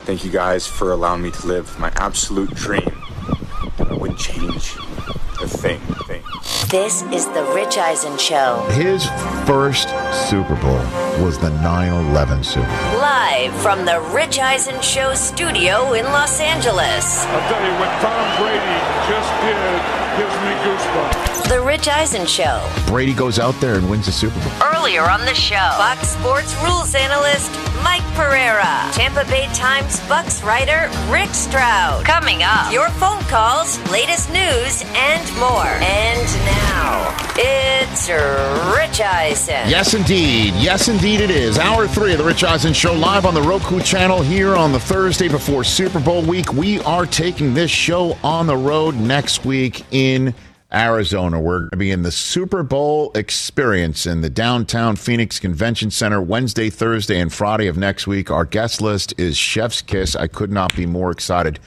Thank you guys for allowing me to live my absolute dream. I wouldn't change a thing, thing. This is the Rich Eisen Show. His first Super Bowl was the 9 11 Super Bowl. Live from the Rich Eisen Show studio in Los Angeles. I'll tell you, what Tom Brady just did gives me goosebumps. The Rich Eisen Show. Brady goes out there and wins the Super Bowl. Earlier on the show, Fox Sports rules analyst Mike Pereira, Tampa Bay Times Bucks writer Rick Stroud. Coming up, your phone calls, latest news, and more. And now, it's Rich Eisen. Yes, indeed. Yes, indeed, it is. Hour three of the Rich Eisen Show live on the Roku channel here on the Thursday before Super Bowl week. We are taking this show on the road next week in Arizona. We're going to be in the Super Bowl experience in the downtown Phoenix Convention Center Wednesday, Thursday, and Friday of next week. Our guest list is Chef's Kiss. I could not be more excited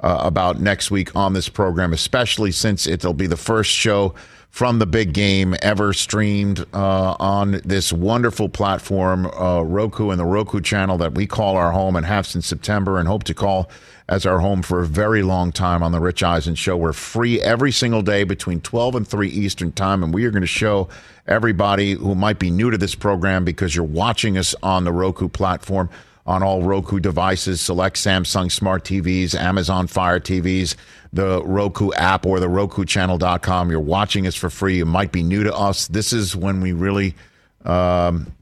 uh, about next week on this program, especially since it'll be the first show from the big game ever streamed uh, on this wonderful platform, uh, Roku and the Roku channel that we call our home and have since September and hope to call as our home for a very long time on the Rich Eisen Show. We're free every single day between 12 and 3 Eastern Time, and we are going to show everybody who might be new to this program because you're watching us on the Roku platform on all Roku devices, select Samsung smart TVs, Amazon Fire TVs, the Roku app, or the RokuChannel.com. You're watching us for free. You might be new to us. This is when we really. Um,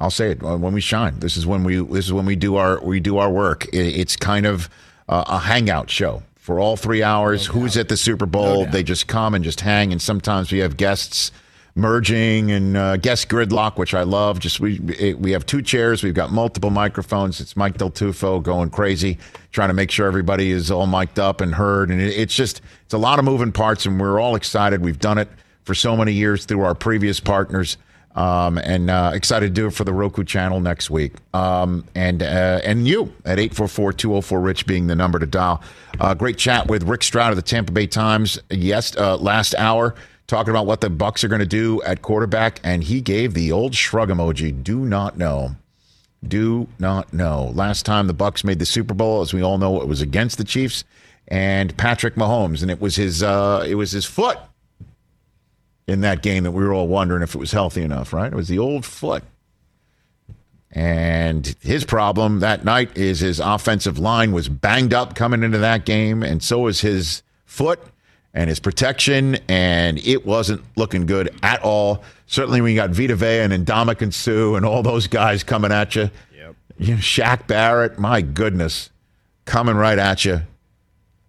I'll say it when we shine. This is when we this is when we do our we do our work. It's kind of uh, a hangout show for all three hours. No Who's at the Super Bowl? No they just come and just hang, and sometimes we have guests merging and uh, guest gridlock, which I love. Just we we have two chairs, we've got multiple microphones. It's Mike Del Tufo going crazy, trying to make sure everybody is all mic'd up and heard, and it's just it's a lot of moving parts, and we're all excited. We've done it for so many years through our previous partners. Um, and uh, excited to do it for the Roku channel next week. Um, and uh, and you at 844-204-RICH being the number to dial. Uh, great chat with Rick Stroud of the Tampa Bay Times yes, uh, last hour talking about what the Bucks are going to do at quarterback, and he gave the old shrug emoji. Do not know. Do not know. Last time the Bucks made the Super Bowl, as we all know, it was against the Chiefs and Patrick Mahomes, and it was his uh, it was his foot in that game that we were all wondering if it was healthy enough, right? It was the old foot. And his problem that night is his offensive line was banged up coming into that game, and so was his foot and his protection, and it wasn't looking good at all. Certainly, when you got Vita Vea and Ndamukong Suh and all those guys coming at you, yep. you know, Shaq Barrett, my goodness, coming right at you.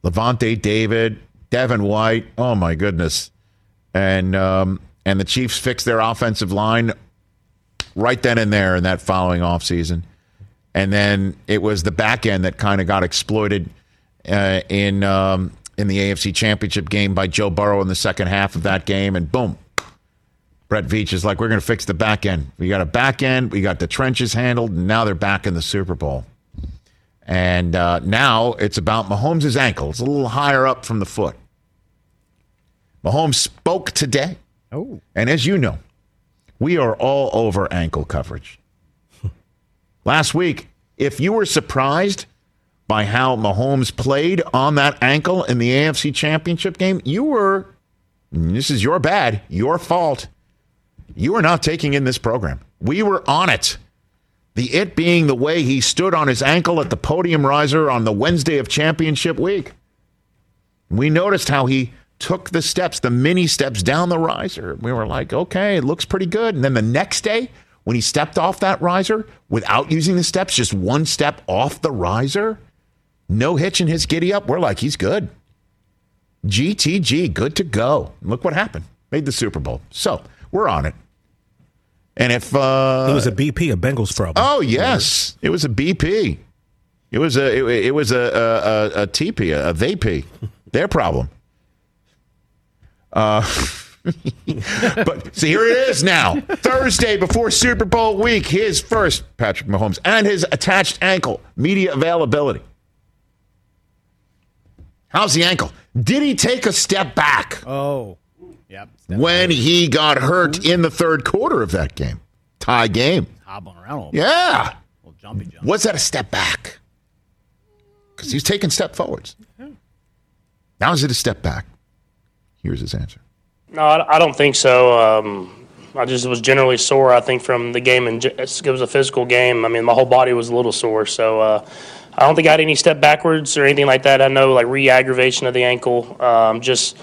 Lavonte David, Devin White, oh my goodness and um, and the Chiefs fixed their offensive line right then and there in that following offseason. And then it was the back end that kind of got exploited uh, in um, in the AFC Championship game by Joe Burrow in the second half of that game, and boom, Brett Veach is like, "We're going to fix the back end. We got a back end. We got the trenches handled, and now they're back in the Super Bowl." And uh, now it's about Mahomes' ankle. It's a little higher up from the foot. Mahomes spoke today. Oh. And as you know, we are all over ankle coverage. Last week, if you were surprised by how Mahomes played on that ankle in the AFC Championship game, you were, this is your bad, your fault. You were not taking in this program. We were on it. The it being the way he stood on his ankle at the podium riser on the Wednesday of championship week. We noticed how he took the steps, the mini steps down the riser. We were like, okay, it looks pretty good. And then the next day, when he stepped off that riser without using the steps, just one step off the riser, no hitch in his giddy up, we're like, he's good. GTG, good to go. Look what happened. Made the Super Bowl. So we're on it. And if uh, it was a BP, a Bengals problem. Oh yes, it was a BP. It was a it, it was a a, a, a TP, a, a VP. Their problem. Uh, but see, here it is now. Thursday before Super Bowl week, his first Patrick Mahomes and his attached ankle media availability. How's the ankle? Did he take a step back? Oh, yep. When he got hurt in the third quarter of that game, tie game. Hobbling around a little Yeah. bit. Little jumpy jump. Was that a step back? Because he's taking step forwards. Now is it a step back? Here's his answer. No, I I don't think so. Um, I just was generally sore. I think from the game, and it was a physical game. I mean, my whole body was a little sore. So uh, I don't think I had any step backwards or anything like that. I know like re-aggravation of the ankle. Um, just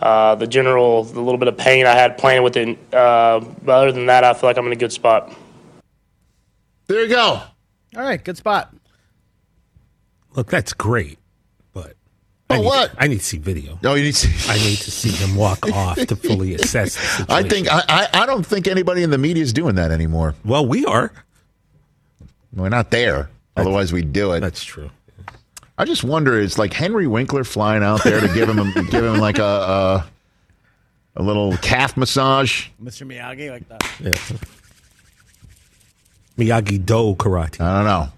uh, the general, the little bit of pain I had playing with it. Uh, but other than that, I feel like I'm in a good spot. There you go. All right, good spot. Look, that's great, but But I need, what? I need to see video. No, you need to. I need to see him walk off to fully assess. The. I think I, I I don't think anybody in the media is doing that anymore. Well, we are. We're not there. Otherwise, we'd do it. That's true. I just wonder. It's like Henry Winkler flying out there to give him a, give him like a, a a little calf massage? Mr. Miyagi, like that. Yeah. Miyagi Do karate. I don't know.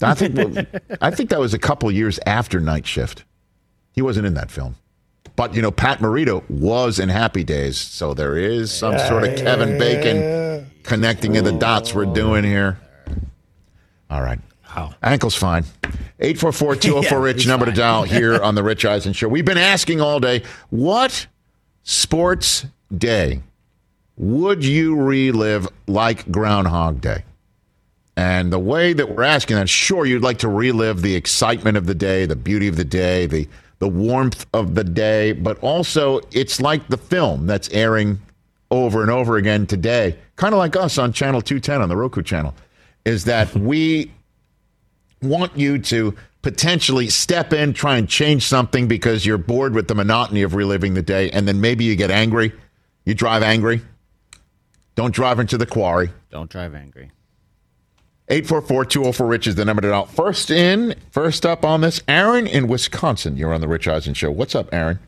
I think I think that was a couple years after Night Shift. He wasn't in that film. But you know, Pat Morita was in Happy Days, so there is some sort of Kevin Bacon connecting of the dots we're doing here. All right. How? Ankle's fine. 844-204 Yeah, Rich he's number to dial here on the Rich Eisen Show. We've been asking all day, what sports day would you relive like Groundhog Day? And the way that we're asking that, sure, you'd like to relive the excitement of the day, the beauty of the day, the the warmth of the day, but also it's like the film that's airing over and over again today, kind of like us on channel 210 on the Roku channel, is that we want you to potentially step in, try and change something because you're bored with the monotony of reliving the day, and then maybe you get angry. You drive angry. Don't drive into the quarry. Don't drive angry. 844-204 Rich is the number to dial. First in, first up on this, Aaron in Wisconsin. You're on the Rich Eisen Show. What's up, Aaron?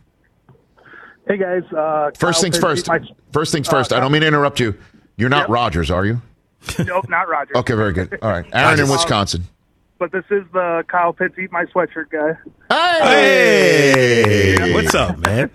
Hey guys. Uh, First Kyle things Pitts first. beat my- First things first. I don't mean to interrupt you. You're not Yep. Rodgers, are you? nope, not Roger. Okay, very good. All right. Aaron in Wisconsin. Um, but this is the Kyle Pitts eat my sweatshirt guy. Hey, what's up, man?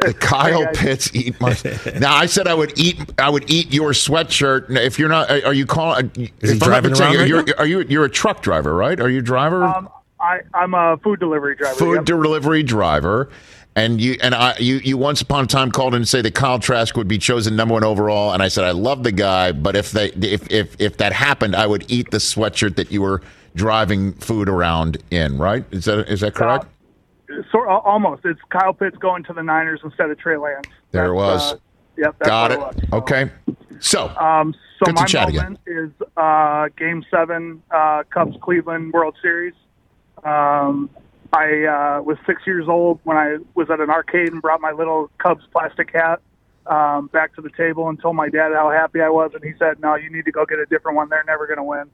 The Kyle Hey. Pitts eat my. Now I said I would eat. I would eat your sweatshirt. Now, If you're not, are you calling? Uh, is he driving around right you're, now? Are you? You're a truck driver, right? Are you a driver? Um, I, I'm a food delivery driver. food yep. delivery driver. And you and I, you, you once upon a time called in to say that Kyle Trask would be chosen number one overall, and I said I love the guy, but if they if if if that happened, I would eat the sweatshirt that you were driving food around in. Right? Is that is that correct? Sort al- almost. It's Kyle Pitts going to the Niners instead of Trey Lance. There it was. Uh, yep. That's Got it. was. Okay. So Um, so Good to my chat moment is uh, Game Seven, uh, Cubs Cleveland World Series. Um, I uh, was six years old when I was at an arcade and brought my little Cubs plastic hat um, back to the table and told my dad how happy I was, and he said, "No, you need to go get a different one. They're never going to win."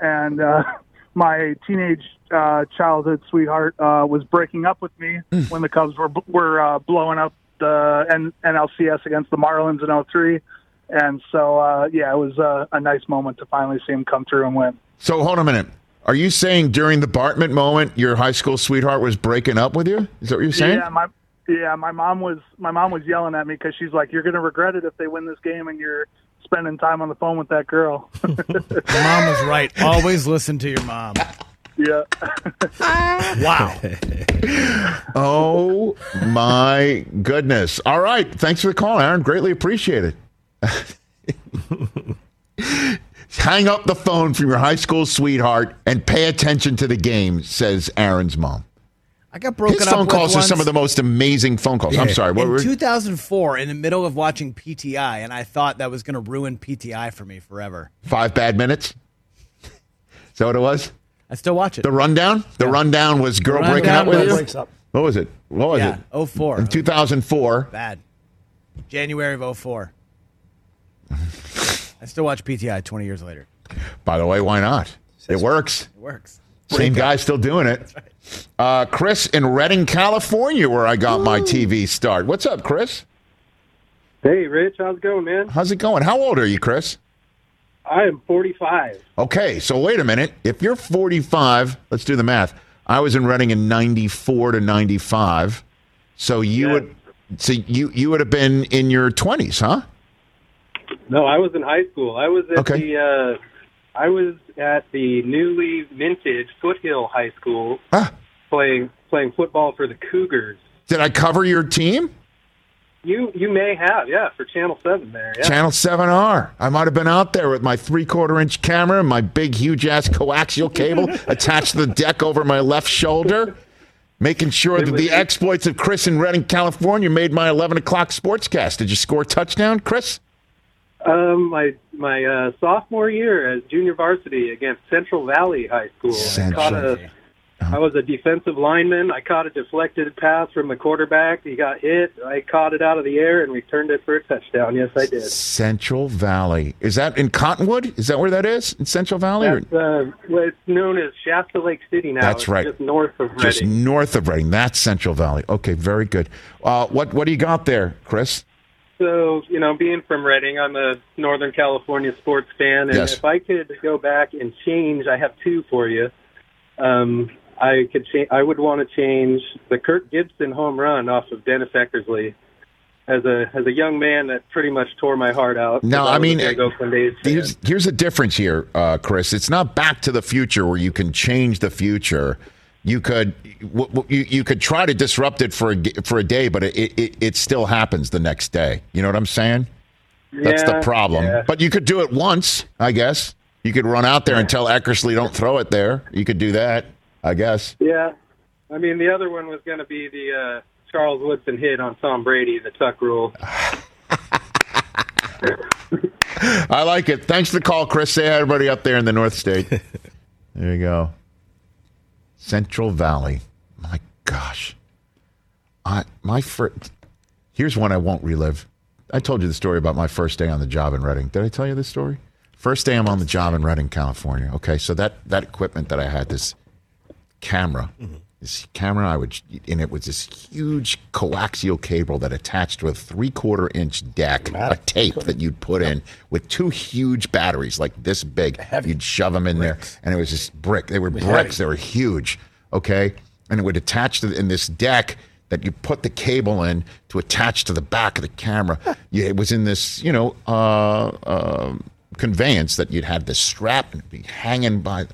And uh, my teenage uh, childhood sweetheart uh, was breaking up with me when the Cubs were were uh, blowing up the N- NLCS against the Marlins in 03. And so, uh, yeah, it was uh, a nice moment to finally see him come through and win. so hold on a minute. Are you saying during the Bartman moment, your high school sweetheart was breaking up with you? Is that what you're saying? Yeah, my yeah, my mom was my mom was yelling at me because she's like, "You're going to regret it if they win this game and you're spending time on the phone with that girl." Your mom was right. Always listen to your mom. yeah. Wow. Oh my goodness! All right, thanks for the call, Aaron. Greatly appreciate it. Hang up the phone from your high school sweetheart and pay attention to the game, says Aaron's mom. I got broken His up phone calls are some of the most amazing phone calls. I'm sorry. What in were 2004, in the middle of watching PTI, and I thought that was going to ruin PTI for me forever. five bad minutes? Is that what it was? I still watch it. The rundown? The rundown was girl Rundown breaking up with you? Breaks up. What was it? What was yeah, it? 04. In 2004. Bad. January of 04. I still watch PTI 20 years later. By the way, why not? It works. It works. Same guy still doing it. Uh, Chris in Redding, California, where I got my TV start. What's up, Chris? Hey, Rich, how's it going, man? How's it going? How old are you, Chris? I am 45. Okay, so wait a minute. If you're 45, let's do the math. I was in Redding in 94 to 95. So you would so you you would have been in your 20s, huh? No, I was in high school. I was at Okay. the uh, I was at the newly minted Foothill High School Ah. playing playing football for the Cougars. Did I cover your team? You you may have, yeah, for Channel Seven there. Yeah. Channel 7R. I might have been out there with my three quarter inch camera and my big, huge ass coaxial cable attached to the deck over my left shoulder, making sure that the exploits of Chris in Redding, California made my 11 o'clock sportscast. Did you score a touchdown, Chris? Um, my my uh, sophomore year as junior varsity against Central Valley High School. I Central. caught a. I was a defensive lineman. I caught a deflected pass from the quarterback. He got hit. I caught it out of the air and returned it for a touchdown. Yes, I did. Central Valley. Is that in Cottonwood? Is that where that is? In Central Valley? That's uh, well, it's known as Shasta Lake City now. That's It's right. Just north of Redding. Just north of Redding. That's Central Valley. Okay, very good. Uh, what what do you got there, Chris? So, you know, being from Redding, I'm a Northern California sports fan, and Yes. if I could go back and change, I have two for you. Um, I could cha- I would want to change the Kirk Gibson home run off of Dennis Eckersley. As a as a young man, that pretty much tore my heart out. No, I a mean, big Oakland A's fan. Here's here's the difference here, uh, Chris. It's not Back to the Future where you can change the future. You could w- w- you, you could try to disrupt it for a, for a day, but it, it it still happens the next day. You know what I'm saying? Yeah, That's the problem. yeah. But you could do it once, I guess. You could run out there and tell Eckersley don't throw it there. You could do that, I guess. Yeah, I mean the other one was going to be the uh, Charles Woodson hit on Tom Brady, the tuck rule. I like it. Thanks for the call, Chris. Say hi, everybody up there in the North State. there you go. Central Valley. My gosh. I my first. Here's one I won't relive. I told you the story about my first day on the job in Redding. Did I tell you this story? First day I'm on the job in Redding, California. Okay, so that that equipment that I had, this camera, mm-hmm. This camera, I would, and it was this huge coaxial cable that attached to a three quarter inch deck, a tape that you'd put in with two huge batteries like this big. Heavy. You'd shove them in there, and it was this brick. They were bricks. heavy. They were huge. Okay, and it would attach to in this deck that you put the cable in to attach to the back of the camera. Yeah, it was in this, you know, uh, uh, conveyance that you'd had this strap and it'd be hanging by.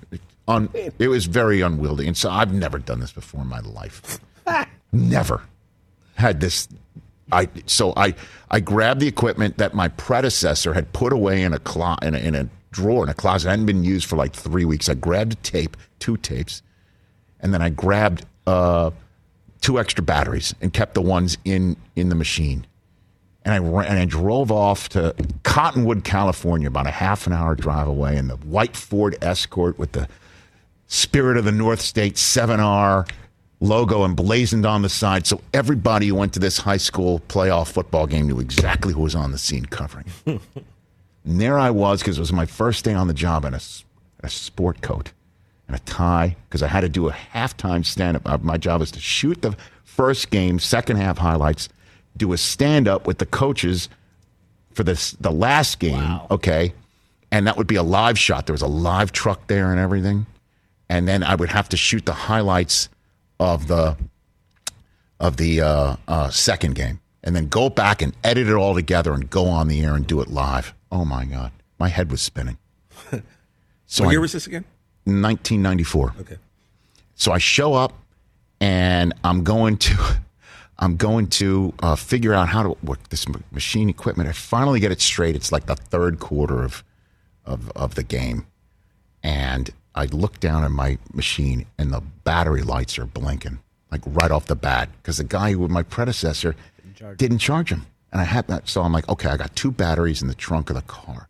On, it was very unwieldy, and so I've never done this before in my life. never had this. I so I I grabbed the equipment that my predecessor had put away in a clo- in a, in a drawer in a closet. It hadn't been used for like three weeks. I grabbed a tape, two tapes, and then I grabbed uh, two extra batteries and kept the ones in in the machine. And I ran, and I drove off to Cottonwood, California, about a half an hour drive away, in the white Ford Escort with the Spirit of the North State 7R logo emblazoned on the side. So everybody who went to this high school playoff football game knew exactly who was on the scene covering. and there I was because it was my first day on the job in a sport coat and a tie because I had to do a halftime stand up. Uh, my job is to shoot the first game, second half highlights, do a stand up with the coaches for this the last game. Okay. And that would be a live shot. There was a live truck there and everything. And then I would have to shoot the highlights of the of the uh, uh, second game, and then go back and edit it all together and go on the air and do it live. Oh my god, my head was spinning. So what I- was this again? 1994. Okay. So I show up and I'm going to I'm going to uh, figure out how to work this machine equipment. I finally get it straight. It's like the third quarter of of, of the game. And I look down at my machine and the battery lights are blinking, like right off the bat, because the guy who was my predecessor didn't charge him, And I had that. So I'm like, okay, I got two batteries in the trunk of the car.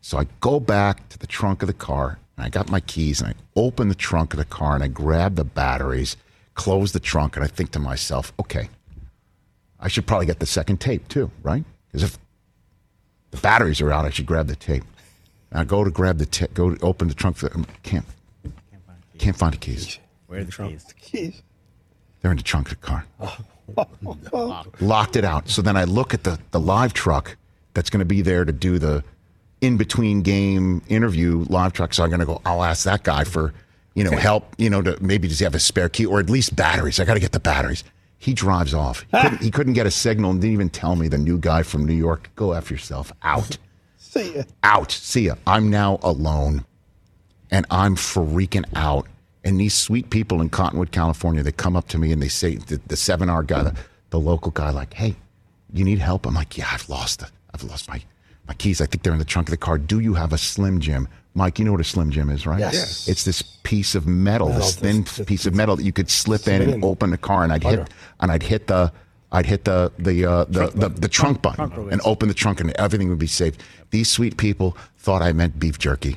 So I go back to the trunk of the car and I got my keys and I open the trunk of the car and I grab the batteries, close the trunk, and I think to myself, okay, I should probably get the second tape too, right? Because if the batteries are out, I should grab the tape. And I go to grab the tape, go to open the trunk, for the, um, can't, can't find the keys. Where are the keys? Keys. They're in the trunk of the car. Oh. Locked it out. So then I look at the, the live truck that's going to be there to do the in between game interview live truck. So I'm going to go, I'll ask that guy for, you know, help, you know, to maybe does he have a spare key or at least batteries? I got to get the batteries. He drives off. He couldn't, he couldn't get a signal and didn't even tell me the new guy from New York, go after yourself. Out. See ya. Out. See ya. I'm now alone and I'm freaking out. And these sweet people in Cottonwood, California, they come up to me and they say, the, the seven hour guy, the, the local guy, like, hey, you need help? I'm like, yeah, I've lost it. I've lost my, my keys. I think they're in the trunk of the car. Do you have a Slim Jim? Mike, you know what a Slim Jim is, right? Yes. Yes. It's this piece of metal, Metal, this thin this- piece of metal that you could slip in and in. open the car, and I'd Butter. hit, and I'd hit the, I'd hit the the uh, the, Trunk the, button. the trunk button Trunk and open the trunk, and everything would be safe. These sweet people thought I meant beef jerky.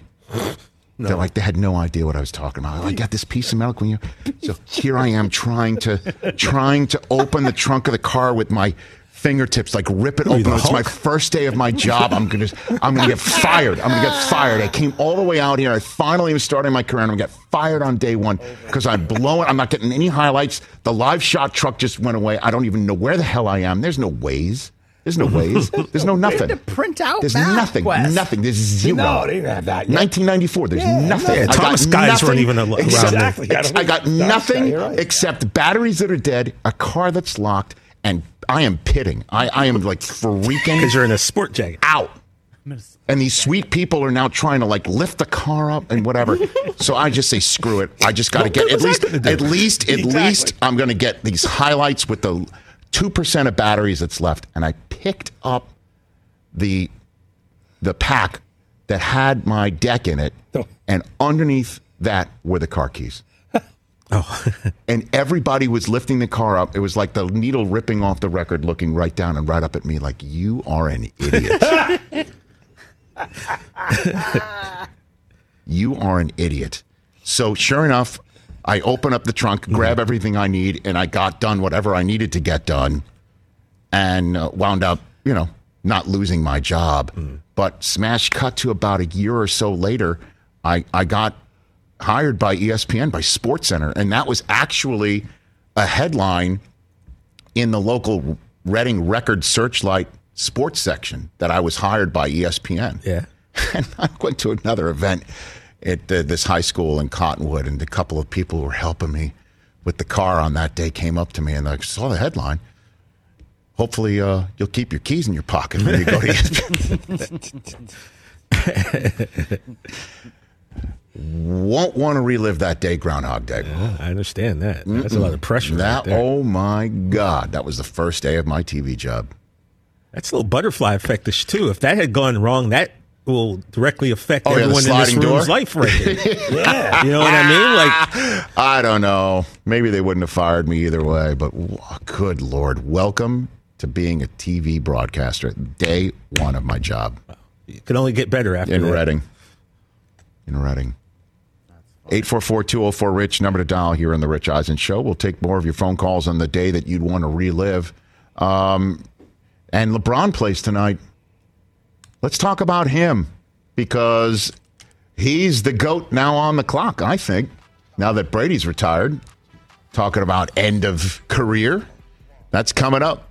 They're like they had no idea what I was talking about. I got this piece of metal when you. So here I am trying to trying to open the trunk of the car with my fingertips, like rip it Are open. It's my first day of my job. I'm gonna I'm gonna get fired. I'm gonna get fired. I came all the way out here. I finally am starting my career, and I'm gonna get fired on day one because I'm blowing. I'm not getting any highlights. The live shot truck just went away. I don't even know where the hell I am. There's no ways. There's no ways. There's no nothing. to print out There's map nothing. quests. Nothing. There's zero. No, they didn't have that yet. 1994. There's Yeah, nothing. yeah, Thomas Guides weren't even around except- then. Exactly. I I got nothing guy, right. except batteries that are dead, a car that's locked, and I am pitting. I, I am like freaking Because you're in a sport jacket. out. And these sweet people are now trying to like lift the car up and whatever. so I just say screw it. I just got to get at least that gonna at least at Exactly. least I'm going to get these highlights with the 2% of batteries that's left and I picked up the the pack that had my deck in it Oh. and underneath that were the car keys. Oh, And everybody was lifting the car up. It was like the needle ripping off the record, looking right down and right up at me, like, you are an idiot. you are an idiot. So, sure enough, I open up the trunk, grab everything I need, and I got done whatever I needed to get done and uh, wound up, you know, not losing my job. But smash cut to about a year or so later, I, I got hired by ESPN, by SportsCenter, and that was actually a headline in the local Redding Record Searchlight sports section that I was hired by ESPN. yeah. And I went to another event at the, this high school in Cottonwood, and a couple of people who were helping me with the car on that day came up to me and I saw the headline. Hopefully, uh, you'll keep your keys in your pocket when you go to ESPN. Won't want to relive that day, Groundhog Day. I understand that. That's a lot of pressure. That right oh my God, that was the first day of my TV job. That's a little butterfly effectish too. If that had gone wrong, that will directly affect Oh, yeah, everyone in this room's door? life right here. yeah. You know what I mean? Like I don't know. Maybe they wouldn't have fired me either way, but good Lord. Welcome to being a TV broadcaster. Day one of my job it can only get better after in that. Redding. In Redding. 844-204-RICH, number to dial here on the Rich Eisen Show. We'll take more of your phone calls on the day that you'd want to relive. Um, and LeBron plays tonight. Let's talk about him because he's the GOAT now on the clock, I think, now that Brady's retired. Talking about end of career. That's coming up.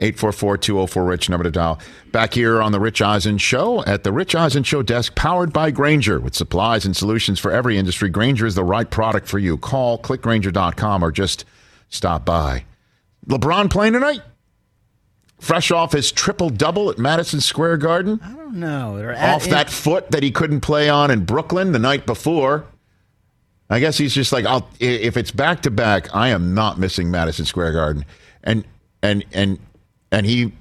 844-204-RICH, number to dial. Back here on the Rich Eisen Show at the Rich Eisen Show desk, powered by Grainger. With supplies and solutions for every industry, Grainger is the right product for you. Call clickgrainger.com or just stop by. LeBron playing tonight? Fresh off his triple-double at Madison Square Garden? I don't know. They're off at- that foot that he couldn't play on in Brooklyn the night before. I guess he's just like, I'll, if it's back to back, I am not missing Madison Square Garden. And and and and he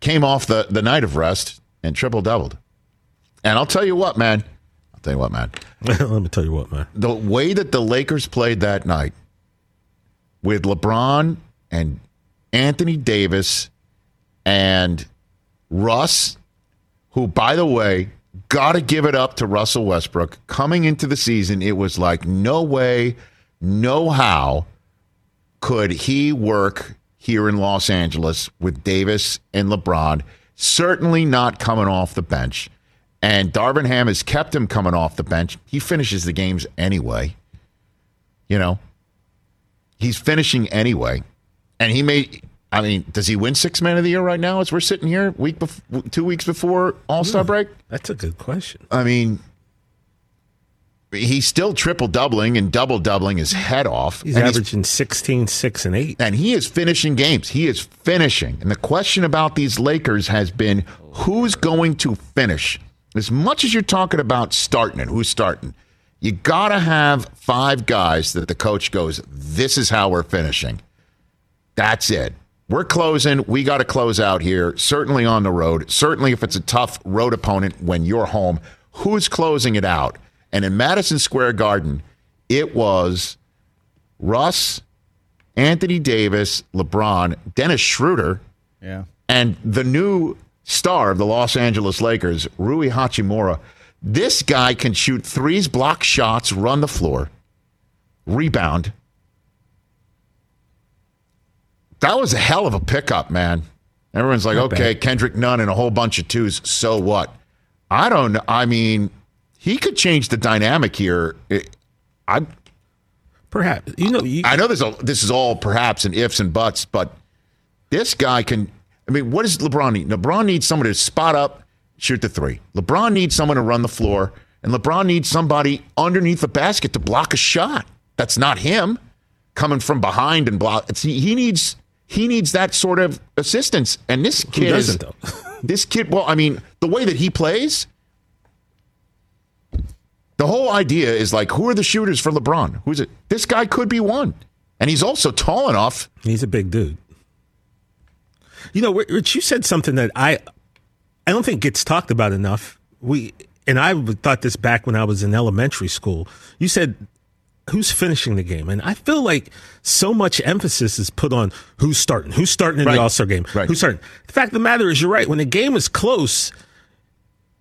came off the, the night of rest and triple doubled. And I'll tell you what, man. I'll tell you what, man. Let me tell you what, man. The way that the Lakers played that night with LeBron and Anthony Davis and Russ, who, by the way, got to give it up to Russell Westbrook. Coming into the season, it was like, no way, no how could he work here in Los Angeles with Davis and LeBron. Certainly not coming off the bench. And Darvin Ham has kept him coming off the bench. He finishes the games anyway. You know, he's finishing anyway. And he made, I mean, does he win six man of the year right now as we're sitting here, week bef- two weeks before All Star break? That's a good question. I mean, he's still triple doubling and double doubling his head off. He's and averaging 16, 6, and 8. And he is finishing games. He is finishing. And the question about these Lakers has been who's going to finish? As much as you're talking about starting it, who's starting? You got to have five guys that the coach goes, this is how we're finishing. That's it. We're closing. We got to close out here, certainly on the road. Certainly if it's a tough road opponent when you're home. Who's closing it out? And in Madison Square Garden, it was Russ, Anthony Davis, LeBron, Dennis Schroeder, Yeah. and the new star of the Los Angeles Lakers, Rui Hachimura. This guy can shoot threes, block shots, run the floor, rebound. That was a hell of a pickup, man. Everyone's like, Not okay, bad. Kendrick Nunn and a whole bunch of twos. So what? I don't know. I mean, he could change the dynamic here. I Perhaps. You know, you, I know this. This is all perhaps and ifs and buts, but this guy can. I mean, what does LeBron need? LeBron needs someone to spot up, shoot the three. LeBron needs someone to run the floor, and LeBron needs somebody underneath the basket to block a shot. That's not him coming from behind and block. It's, he, he needs he needs that sort of assistance. And this kid doesn't, is, though? this kid. Well, I mean, the way that he plays. The whole idea is like, who are the shooters for LeBron? Who's it? This guy could be one. And he's also tall enough. He's a big dude. You know, Rich, you said something that I, I don't think gets talked about enough. We and I thought this back when I was in elementary school. You said, "Who's finishing the game?" And I feel like so much emphasis is put on who's starting, who's starting in Right. the All Star game, Right. who's starting. The fact of the matter is, you're right. When the game is close,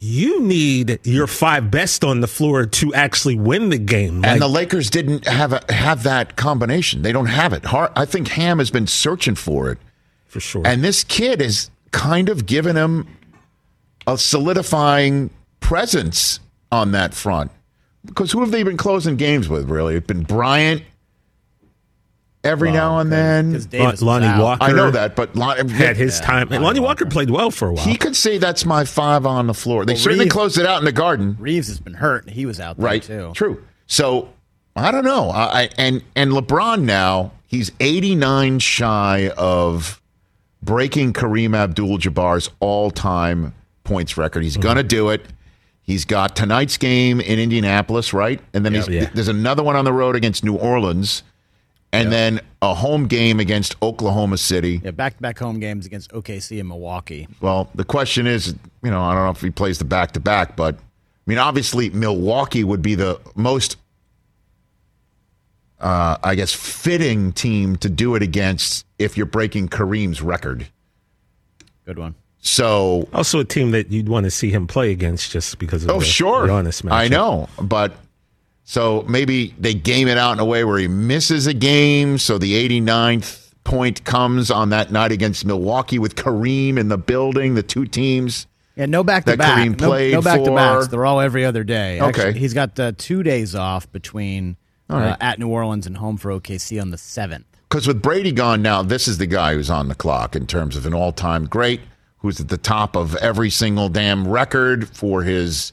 you need your five best on the floor to actually win the game. and the Lakers didn't have a, have that combination. They don't have it. Har I think Ham has been searching for it. for sure. And this kid is kind of given him a solidifying presence on that front. Because who have they been closing games with, really? It's been Bryant every now and then. Davis was Lonnie. Walker I know that, but Lon- had his time. And Lonnie Walker played well for a while. he could say that's my five on the floor. They Well, certainly Reaves- closed it out in the garden. Reaves has been hurt. He was out there right too. true so i don't know I, I and and lebron now he's 89 shy of breaking kareem abdul-jabbar's all-time points record he's gonna mm-hmm. do it he's got tonight's game in indianapolis right and then he's, Yeah. there's another one on the road against new orleans and then a home game against oklahoma city Yeah, back to back home games against OKC and Milwaukee. well, the question is, you know, I don't know if he plays the back to back, but I mean, obviously, Milwaukee would be the most, uh, I guess, fitting team to do it against if you're breaking Kareem's record. Good one. So, also a team that you'd want to see him play against just because of oh, the, sure, the honest matchup. I know, but so maybe they game it out in a way where he misses a game, so the 89th point comes on that night against Milwaukee with Kareem in the building, the two teams. Yeah, no back to back. Kareem No, played no back to backs. They're all every other day. Okay. he's got uh, two days off between uh, right. at New Orleans and home for OKC on the seventh. Because with Brady gone now, this is the guy who's on the clock in terms of an all time great, who's at the top of every single damn record for his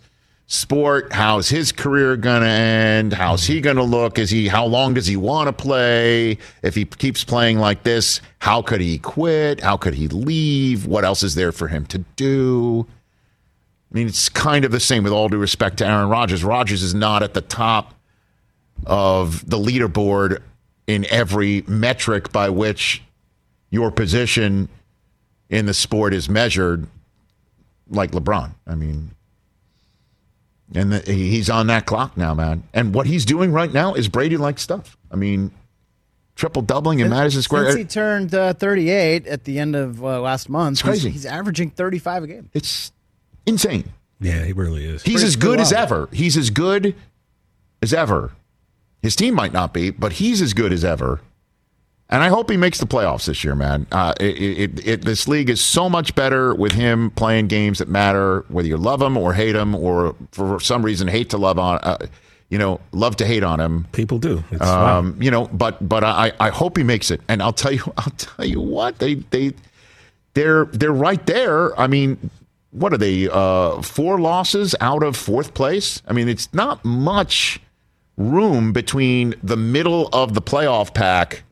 sport. How's his career going to end? How's he mm-hmm. going to look? Is he, how long does he want to play? If he keeps playing like this, how could he quit? How could he leave? What else is there for him to do? I mean, it's kind of the same with all due respect to Aaron Rodgers. Rodgers is not at the top of the leaderboard in every metric by which your position in the sport is measured, like LeBron. I mean, and the, he's on that clock now, man. And what he's doing right now is Brady like stuff. I mean, triple doubling in Madison Square. Since he turned uh, 38 at the end of uh, last month, It's crazy. He's, he's averaging 35 a game. It's insane. Yeah, he really is. He's Pretty- as good as ever. He's as good as ever. His team might not be, but he's as good as ever. And I hope he makes the playoffs this year, man. Uh, it, it, it, this league is so much better with him playing games that matter, whether you love him or hate him, or for some reason hate to love on, uh, you know, love to hate on him. People do. It's Um, you know, but but I, I hope he makes it. And I'll tell you, I'll tell you what they they they're they're right there. I mean, what are they? Uh, four losses out of fourth place. I mean, it's not much room between the middle of the playoff pack.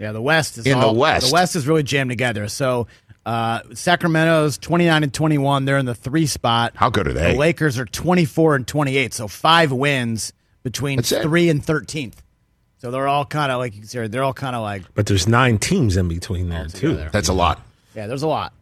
Yeah, the West is In the West. The West is really jammed together. So uh, Sacramento's 29 and 21. They're in the three spot. How good are they? The Lakers are 24 and 28. So five wins between That's it. three and 13th. So they're all kind of like you said. They're all kind of like But there's nine teams in between there too. That's a lot. yeah. There's a lot.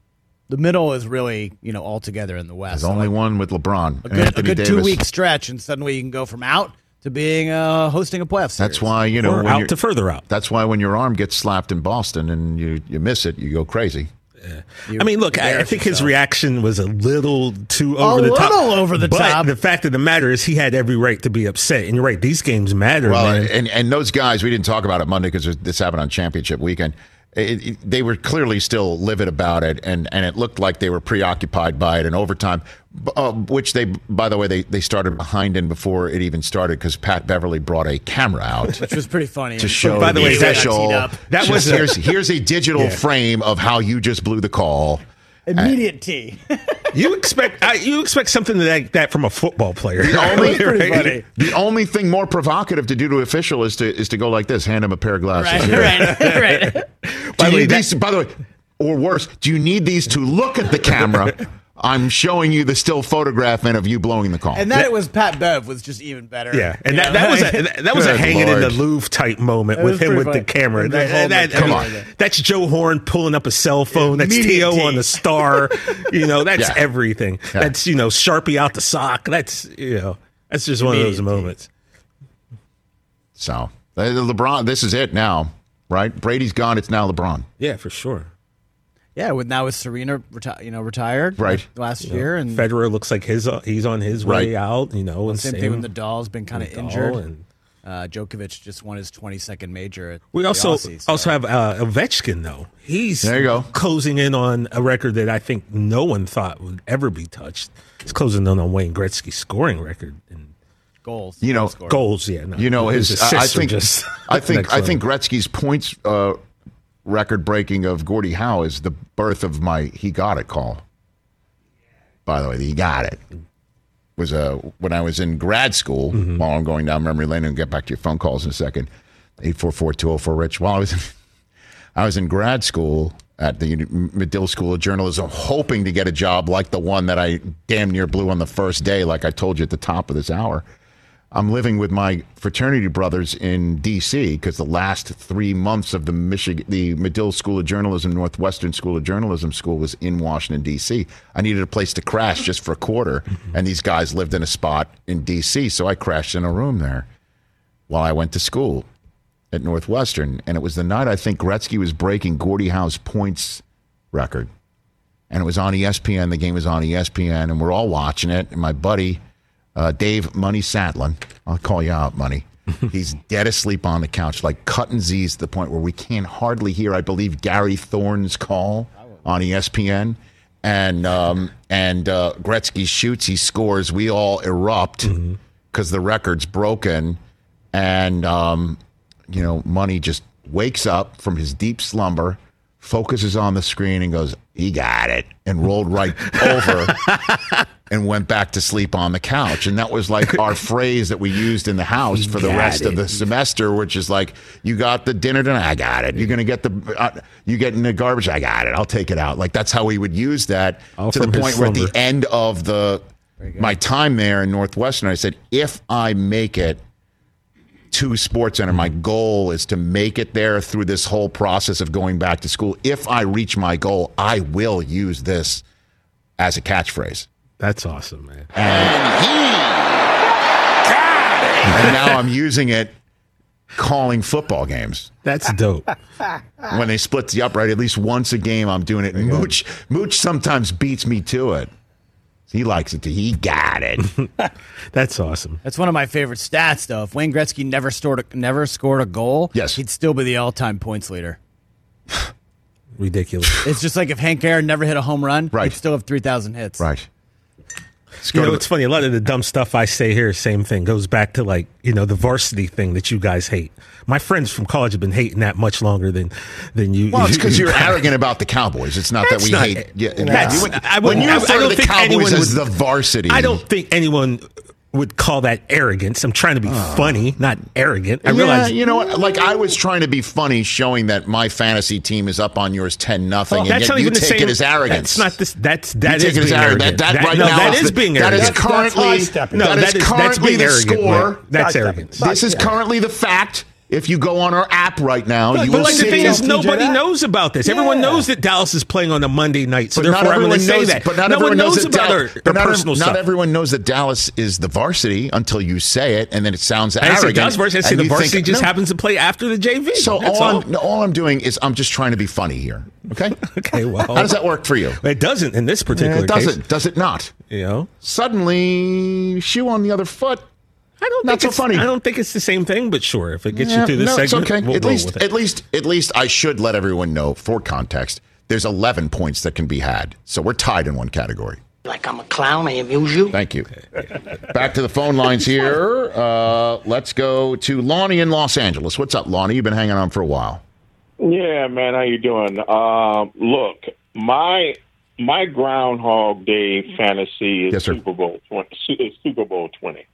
The middle is really you know all together in the West. There's only Like, one with LeBron. a good, a good Davis. two week stretch, and suddenly you can go from out to being uh, hosting a playoff series. That's why you know when out to further out. That's why when your arm gets slapped in Boston and you you miss it, you go crazy. You I mean, look, I, I think his reaction was a little too over the top. A little over the but top. the fact of the matter is, he had every right to be upset. And you're right; these games matter, Well, man. and and those guys, we didn't talk about it Monday because this happened on championship weekend. It, it- they were clearly still livid about it, and, and it looked like they were preoccupied by it in overtime, b- uh, which they, by the way, they, they started behind in before it even started because Pat Beverley brought a camera out which was pretty funny. to show by the the way, that- official. that That was a- here's here's a digital Yeah. frame of how you just blew the call. Immediate T. you expect I, you expect something like that from a football player. The only, Right? the only thing more provocative to do to official is to is to go like this, hand him a pair of glasses. right, Here. right, right. Do By the way, that- these? By the way, or worse, do you need these to look at the camera? I'm showing you the still photograph and of you blowing the call. And then it was Pat Bev was just even better. Yeah, and You that, know, that was a, that was a Good hanging in the Lord. Louvre type moment That with him pretty with the camera. And the That- whole- that- come I on. mean, that's Joe Horn pulling up a cell phone. That's Immediate T.O. On the star. You know, that's Yeah. everything. Yeah. That's you know Sharpie out the sock. That's you know that's just one of those Immediate T. moments. so uh, LeBron. This is it now, right? Brady's gone. It's now LeBron. Yeah, for sure. Yeah, with now with Serena, reti- you know, retired Right. like, last year, and Federer looks like his uh, he's on his way out. You know, and same thing with Nadal's been kind of injured. and Uh, Djokovic just won his 22nd major. At We the also Aussie, so- also have uh, Ovechkin though. He's There you go. closing in on a record that I think no one thought would ever be touched. He's closing in on Wayne Gretzky's scoring record in goals. You know, goals. Yeah, no, you know his. I I think. just I think. I think. Gretzky's points uh, record breaking of Gordie Howe is the birth of my "he got it" call. By the way, "he got it" was uh, when I was in grad school. Mm-hmm. While I'm going down memory lane and get back to your phone calls in a second. Eight four four two zero four Rich. While I was, in, I was in grad school at the Medill School of Journalism, hoping to get a job like the one that I damn near blew on the first day, like I told you at the top of this hour. I'm living with my fraternity brothers in D.C. because the last three months of the Michigan, the Medill School of Journalism, Northwestern School of Journalism school was in Washington D.C. I needed a place to crash just for a quarter, and these guys lived in a spot in D.C. So I crashed in a room there while I went to school at Northwestern, and it was the night I think Gretzky was breaking Gordie Howe's points record, and it was on ESPN. The game was on ESPN, and we're all watching it. And my buddy uh, Dave Money Satlin, I'll call you out, Money. He's dead asleep on the couch, like cutting Z's to the point where we can't hardly hear. I believe Gary Thorne's call on ESPN, and um, and uh, Gretzky shoots, he scores. We all erupt because the record's broken, and um, you know, Money just wakes up from his deep slumber, focuses on the screen, and goes, "He got it," and rolled right over and went back to sleep on the couch. And that was like our phrase that we used in the house for the got rest of the semester, which is like, "You got the dinner tonight? I got it. You're gonna get the uh, you in the garbage? I got it. I'll take it out." Like that's how we would use that All to the point where at the end of the my time there in Northwestern, I said, if I make it to Sports Center, my goal is to make it there through this whole process of going back to school. If I reach my goal, I will use this as a catchphrase. That's awesome, man. And he died. And now I'm using it calling football games. That's dope. When they split the upright, at least once a game, I'm doing it. And Mooch, Mooch sometimes beats me to it. He likes it. Too. He got it. That's awesome. That's one of my favorite stats, though. If Wayne Gretzky never scored a, never scored a goal, Yes. he'd still be the all-time points leader. Ridiculous. It's just like if Hank Aaron never hit a home run, Right. he'd still have three thousand hits. right. Let's You know, to it's funny. A lot of the dumb stuff I say here, same thing, goes back to like you know the varsity thing that you guys hate. My friends from college have been hating that much longer than than you. Well, it's because you- you're arrogant about the Cowboys. It's not that we not- hate. Yeah, that's- you would- I when you I- I to don't the think Cowboys as would- the varsity, I don't think anyone would call that arrogance. I'm trying to be oh. funny, not arrogant. I yeah, realize you know what? Like I was trying to be funny, showing that my fantasy team is up on yours ten nothing, oh, and that's yet not you even the take same. it as arrogance. That's not this. That's that is that take is it as being arrogant. arrogant. That, that right no, now that is is the- being that arrogant. is currently sidestepping. No, that that is is- that's currently being the arrogant, score. Mike. That's Sidestepping. arrogance. This is currently the fact. If you go on our app right now, you But will like the thing is, nobody that? knows about this. Everyone knows that Dallas is playing on a Monday night, so But not therefore I'm going everyone to say knows. that. But not no everyone one knows, that about Dal- but our not, personal not stuff. everyone knows that Dallas is the varsity until you say it, and then it sounds I say arrogant. Dallas varsity. I and the you think- varsity just no. happens to play after the JV. So all, all. I'm, all I'm doing is I'm just trying to be funny here. Okay. Okay, well, How does that work for you? It doesn't in this particular case. it doesn't. case. Does it not? You know, Suddenly, shoe on the other foot. I don't Not think so funny. I don't think it's the same thing, but sure, if it gets Yeah, you through this no, segment, it's okay. we'll at least, with it. at least, at least, I should let everyone know for context. There's 11 points that can be had, so we're tied in one category. Like I'm a clown, I amuse you. Thank you. Back to the phone lines here. Uh, let's go to Lonnie in Los Angeles. What's up, Lonnie? You've been hanging on for a while. Yeah, man, how you doing? Um, look, my my Groundhog Day fantasy is Yes. Super Bowl twenty. Is Super Bowl twenty.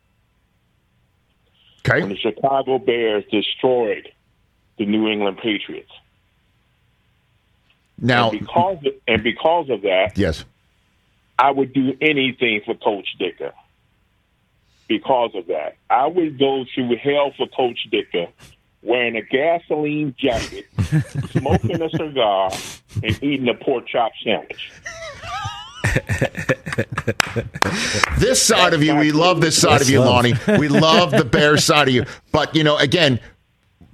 Okay. When the Chicago Bears destroyed the New England Patriots. Now, and because of, and because of that, yes. I would do anything for Coach Ditka. Because of that, I would go through hell for Coach Ditka, wearing a gasoline jacket, smoking a cigar, and eating a pork chop sandwich. This side of you, we love this side of you, Lonnie. We love the bear side of you. But, you know, again,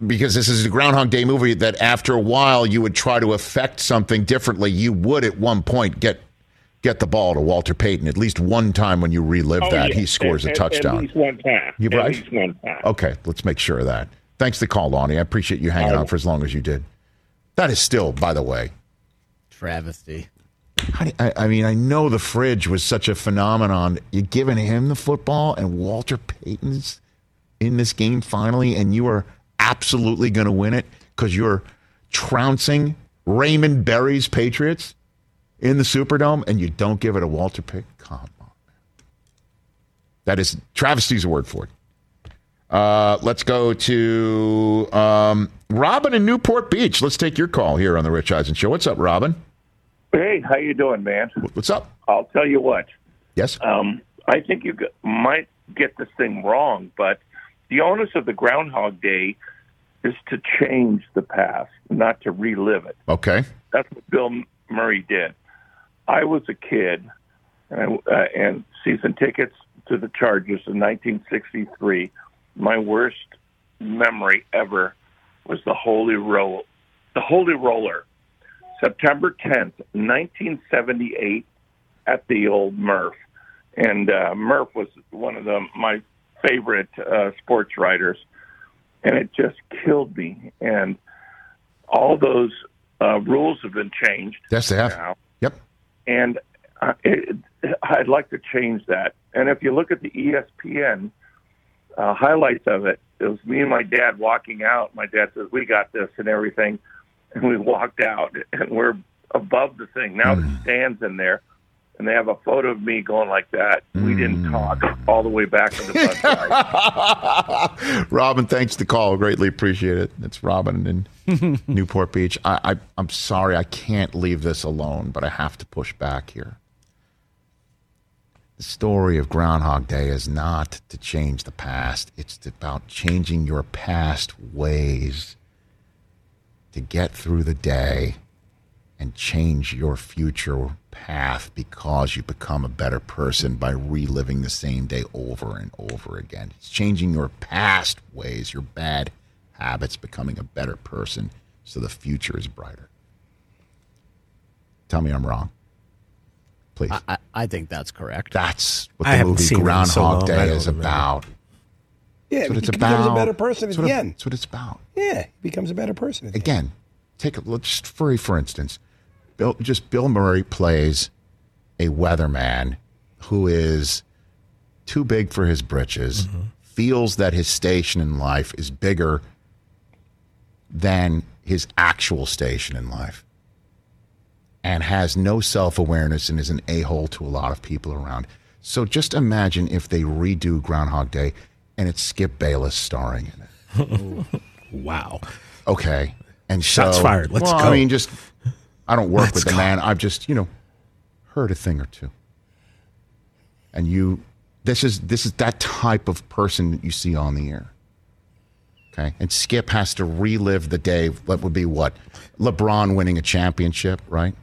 because this is a Groundhog Day movie, that after a while you would try to affect something differently. You would at one point get get the ball to Walter Payton at least one time when you relive Oh, that yeah. he scores At- a touchdown. At least one time. You at right? least one time. Okay, let's make sure of that. Thanks for the call, Lonnie. I appreciate you hanging Oh. on for as long as you did. That is still, by the way, Travesty. Do- I, I mean, I know the fridge was such a phenomenon. You're giving him the football, and Walter Payton's in this game finally, and you are absolutely going to win it because you're trouncing Raymond Berry's Patriots in the Superdome, and you don't give it a Walter Payton. Come on. That is travesty's a word for it. Uh, let's go to um, Robin in Newport Beach. Let's take your call here on the Rich Eisen Show. What's up, Robin? Hey, how you doing, man? What's up? I'll tell you what. Yes. Um, I think you might get this thing wrong, but the onus of the Groundhog Day is to change the past, not to relive it. Okay. That's what Bill Murray did. I was a kid, and, I, uh, and season tickets to the Chargers in 1963. My worst memory ever was the Holy Roll, the Holy Roller, September 10th, 1978, at the old Murph, and uh, Murph was one of the my favorite uh, sports writers, and it just killed me. And all those uh, rules have been changed. Yes, they have. Now. Yep. And uh, it, I'd like to change that. And if you look at the ESPN uh, highlights of it, it was me and my dad walking out. My dad says, "We got this" and everything, and we walked out, and we're above the thing. Now Hmm. the stands in there, and they have a photo of me going like that. We didn't Hmm. talk all the way back to the bus ride. Robin, thanks for the call. Greatly appreciate it. It's Robin in Newport Beach. I, I, I'm sorry I can't leave this alone, but I have to push back here. The story of Groundhog Day is not to change the past, it's about changing your past ways to get through the day and change your future path because you become a better person by reliving the same day over and over again. It's changing your past ways, your bad habits, becoming a better person so the future is brighter. Tell me I'm wrong. Please. I, I, I think that's correct. That's what the haven't movie seen it in so Groundhog Day don't is remember. about. Yeah, That's what he it's becomes a better person at the end. That's what it's about. Yeah, he becomes a better person. Again, take a look. Just for for instance, Bill, just Bill Murray plays a weatherman who is too big for his britches, mm-hmm. feels that his station in life is bigger than his actual station in life, and has no self awareness and is an a hole to a lot of people around. So just imagine if they redo Groundhog Day and it's Skip Bayless starring in it. wow. Okay. And Shots fired. Let's well, go. I mean, just I don't work Let's with the go. man. I've just you know heard a thing or two. And you, this is this is that type of person that you see on the air. Okay, and Skip has to relive the day. What would be what? LeBron winning a championship, right?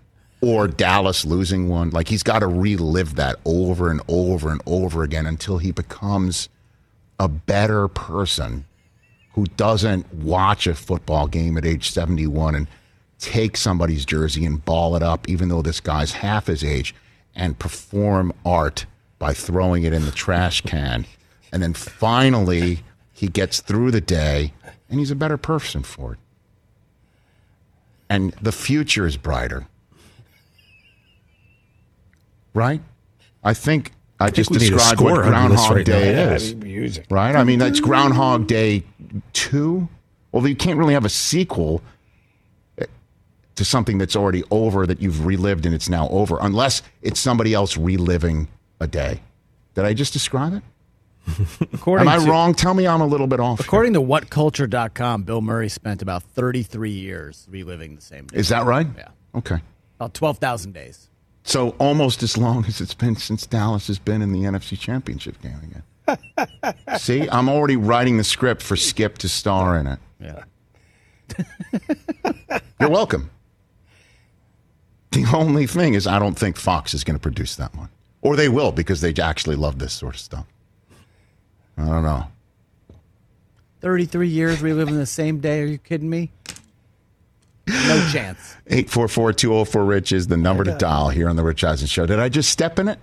Or Dallas losing one. Like he's got to relive that over and over and over again until he becomes a better person who doesn't watch a football game at age 71 and take somebody's jersey and ball it up, even though this guy's half his age, and perform art by throwing it in the trash can. And then finally, he gets through the day and he's a better person for it. And the future is brighter. Right? I think I, just we a described score what Groundhog right Day now. is. Yeah. Right? I mean, that's Groundhog Day 2. Well, you can't really have a sequel eh, to something that's already over that you've relived and it's now over, unless it's somebody else reliving a day. Did I just describe it? According Am I to- wrong? Tell me I'm a little bit off. According to whatculture.com, Bill Murray spent about 33 years reliving the same day. Is that right? Yeah. Okay. About 12,000 days. So almost as long as it's been since Dallas has been in the NFC Championship game again. See, I'm already writing the script for Skip to star in it. Yeah. You're welcome. The only thing is, I don't think Fox is going to produce that one. Or they will because they actually love this sort of stuff. I don't know. 33 years reliving the same day. Are you kidding me? No chance. 844-204-RICH is the number to dial here on the Rich Eisen Show. Did I just step in it?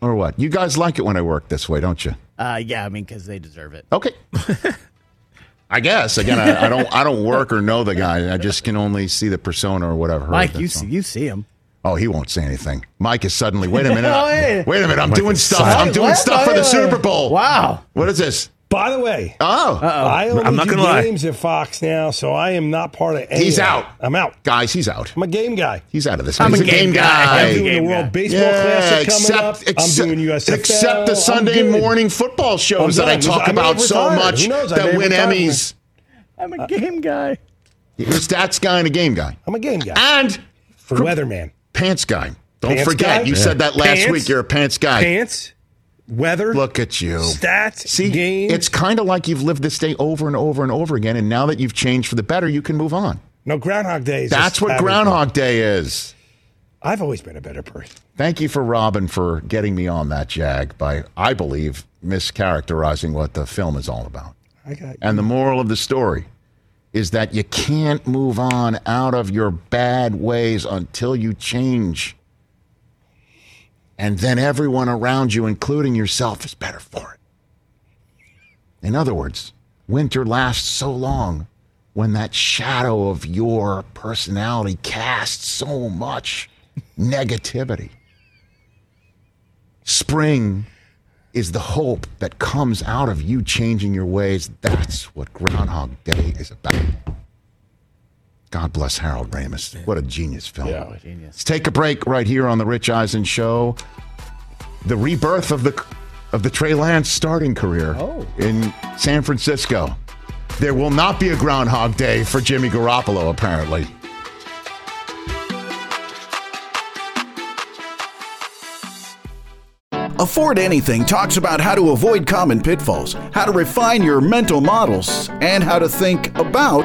Or what? You guys like it when I work this way, don't you? Uh, yeah, I mean, because they deserve it. Okay. I guess. Again, I, I don't I don't work or know the guy. I just can only see the persona or whatever. Mike, you see, you see him. Oh, he won't say anything. Mike is suddenly. Wait a minute. Oh, hey. Wait a minute. I'm Mike doing stuff. silent. I'm doing What? stuff for the Wait, wait, Super. Bowl. Wow. What is this? By the way, Oh, I only I'm not do gonna lie. games at Fox now, so I am not part of any he's of out. I'm out. guys. He's out. I'm a game guy. He's out of this. I'm He's a game guy. guy. I'm doing game the World guy. Baseball Yeah, Classic coming except, up. except, I'm doing USFL. except the Sunday morning football shows that I talk I about so much that win Emmys. I'm a game guy. You're a stats guy and a game guy, I'm a game guy. and For weatherman. pants guy. Don't Pants forget, guy? you Yeah. said that last Pants? week. You're a pants guy. Pants, weather, Look at you. stats, See, games. it's kind of like you've lived this day over and over and over again, and now that you've changed for the better, you can move on. no Groundhog Day. Is That's what Groundhog Day is. I've always been a better person. Thank you for Robin for getting me on that jag by, I believe, mischaracterizing what the film is all about. I got And the moral of the story is that you can't move on out of your bad ways until you change. And then everyone around you, including yourself, is better for it. In other words, winter lasts so long when that shadow of your personality casts so much negativity. Spring is the hope that comes out of you changing your ways. That's what Groundhog Day is about. God bless Harold Ramis. What a genius film. Yeah. Let's take a break right here on the Rich Eisen Show. The rebirth of the of the Trey Lance starting career oh. in San Francisco. There will not be a Groundhog Day for Jimmy Garoppolo, apparently. Afford Anything talks about how to avoid common pitfalls, how to refine your mental models, and how to think about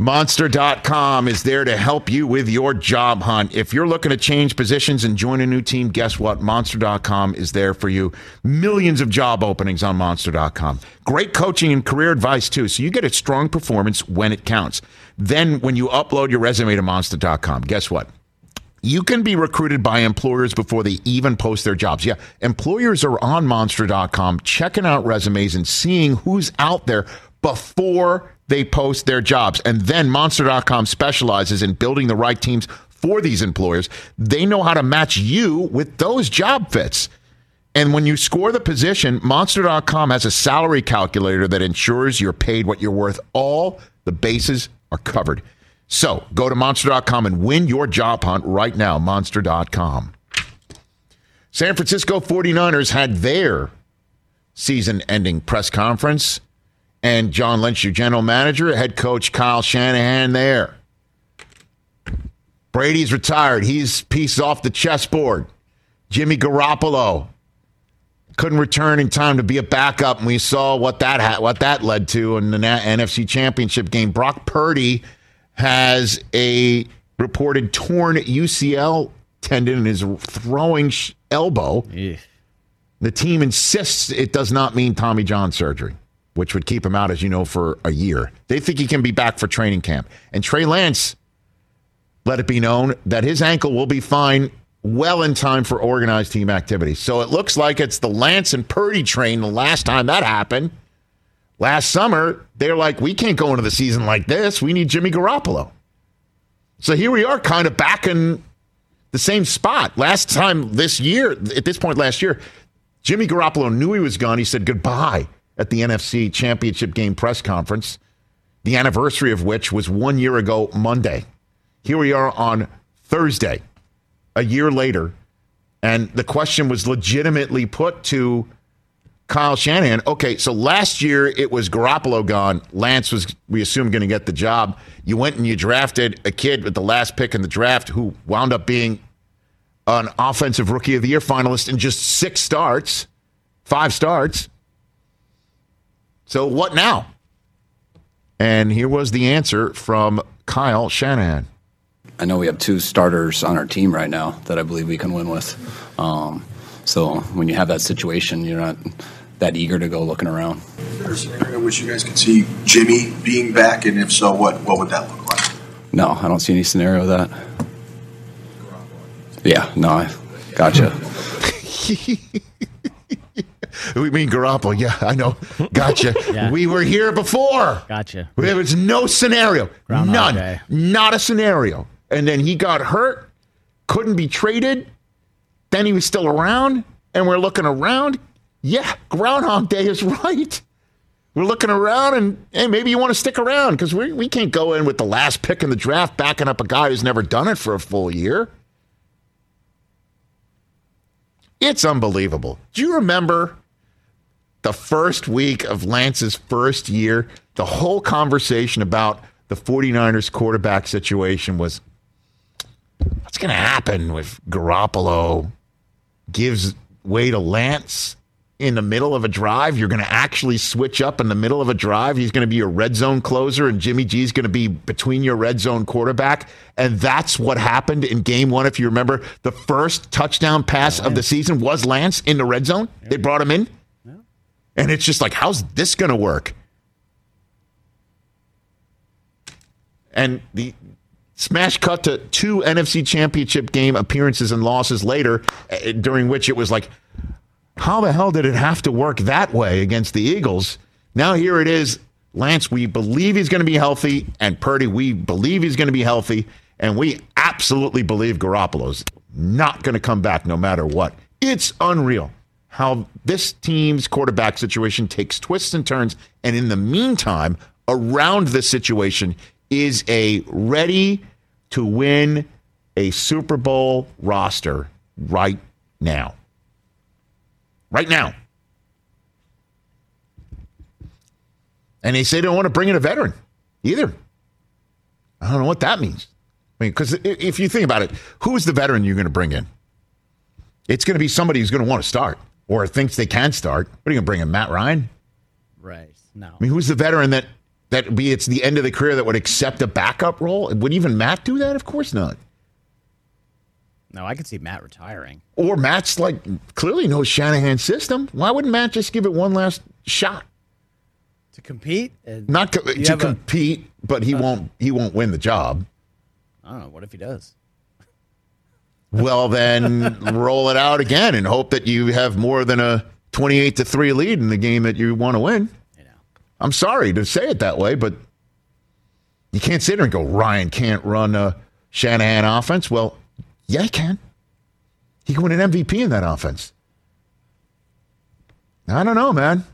Monster.com is there to help you with your job hunt. If you're looking to change positions and join a new team, guess what? Monster.com is there for you. Millions of job openings on Monster.com. Great coaching and career advice, too. So you get a strong performance when it counts. Then, when you upload your resume to Monster.com, guess what? You can be recruited by employers before they even post their jobs. Yeah, employers are on monster.com checking out resumes and seeing who's out there before they post their jobs. And then monster.com specializes in building the right teams for these employers. They know how to match you with those job fits. And when you score the position, monster.com has a salary calculator that ensures you're paid what you're worth. All the bases are covered. So go to monster.com and win your job hunt right now. Monster.com. San Francisco 49ers had their season ending press conference, and John Lynch, your general manager, head coach Kyle Shanahan there. Brady's retired. He's pieces off the chessboard. Jimmy Garoppolo couldn't return in time to be a backup, and we saw what that ha- what that led to in the Na- NFC Championship game. Brock Purdy has a reported torn UCL tendon in his throwing sh- elbow. The team insists it does not mean Tommy John surgery, which would keep him out, as you know, for a year. They think he can be back for training camp. And Trey Lance let it be known that his ankle will be fine well in time for organized team activity. So it looks like it's the Lance and Purdy train the last time that happened. Last summer, they're like, we can't go into the season like this. We need Jimmy Garoppolo. So here we are, kind of back in the same spot. Last time this year, at this point last year, Jimmy Garoppolo knew he was gone. He said goodbye at the NFC Championship game press conference, the anniversary of which was one year ago Monday. Here we are on Thursday, a year later, and the question was legitimately put to Kyle Shanahan. Okay, so last year it was Garoppolo gone. Lance was, we assume, going to get the job. You went and you drafted a kid with the last pick in the draft who wound up being an offensive rookie of the year finalist in just six starts, five starts. So what now? And here was the answer from Kyle Shanahan. I know we have two starters on our team right now that I believe we can win with. Um, so when you have that situation, you're not that eager to go looking around. Is there a scenario in which you guys could see Jimmy being back, and if so, what what would that look like? No, I don't see any scenario of that. Yeah, no, I gotcha. We mean Garoppolo. Yeah, I know. Gotcha. Yeah. We were here before. Gotcha. There was no scenario. Groundhog None. Day. Not a scenario. And then he got hurt, couldn't be traded. Then he was still around, and we're looking around. Yeah, Groundhog Day is right. We're looking around, and hey, maybe you want to stick around because we, we can't go in with the last pick in the draft backing up a guy who's never done it for a full year. It's unbelievable. Do you remember the first week of Lance's first year? The whole conversation about the 49ers quarterback situation was what's going to happen if Garoppolo gives way to Lance in the middle of a drive? You're going to actually switch up in the middle of a drive. He's going to be your red zone closer, and Jimmy G's going to be between your red zone quarterback. And that's what happened in game one. If you remember, the first touchdown pass of the season was Lance in the red zone. They brought him in. And it's just like, how's this going to work? And the smash cut to two NFC championship game appearances and losses later, eh, during which it was like, how the hell did it have to work that way against the Eagles? Now here it is. Lance, we believe he's going to be healthy, and Purdy, we believe he's going to be healthy, and we absolutely believe Garoppolo's not going to come back no matter what. It's unreal how this team's quarterback situation takes twists and turns, and in the meantime, around this situation is a ready to win a Super Bowl roster right now. Right now. And they say they don't want to bring in a veteran either. I don't know what that means. I mean, because if you think about it, who's the veteran you're going to bring in? It's going to be somebody who's going to want to start or thinks they can start. What are you going to bring in, Matt Ryan? Right. No. I mean, who's the veteran that that would be it's the end of the career that would accept a backup role? Would even Matt do that? Of course not. No, I could see Matt retiring. Or Matt's like clearly knows Shanahan's system. Why wouldn't Matt just give it one last shot? To compete? Not co- to have a- compete, but he uh. won't. He won't win the job. I don't know. What if he does? Well, then roll it out again and hope that you have more than a twenty-eight to three lead in the game that you want to win. I'm sorry to say it that way, but you can't sit there and go, Ryan can't run a Shanahan offense. Well, yeah, he can. He can win an MVP in that offense. I don't know, man.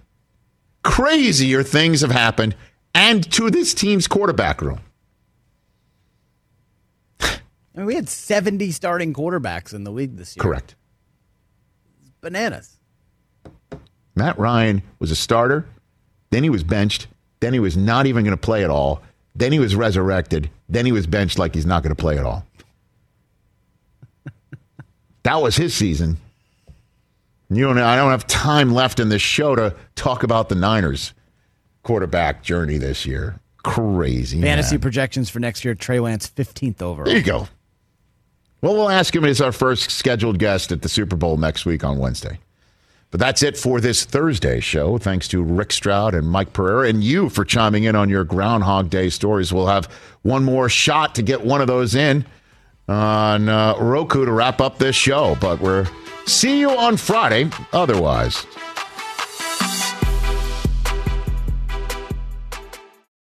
Crazier things have happened, and to this team's quarterback room. I mean, we had 70 starting quarterbacks in the league this year. Correct. Bananas. Matt Ryan was a starter, then he was benched, then he was not even going to play at all, then he was resurrected, then he was benched like he's not going to play at all. that was his season. You don't, I don't have time left in this show to talk about the Niners quarterback journey this year. Crazy. Fantasy man. projections for next year Trey Lance 15th overall. There you go. Well, we'll ask him as our first scheduled guest at the Super Bowl next week on Wednesday. But that's it for this Thursday show. Thanks to Rick Stroud and Mike Pereira and you for chiming in on your Groundhog Day stories. We'll have one more shot to get one of those in on uh, Roku to wrap up this show. But we're see you on Friday. Otherwise.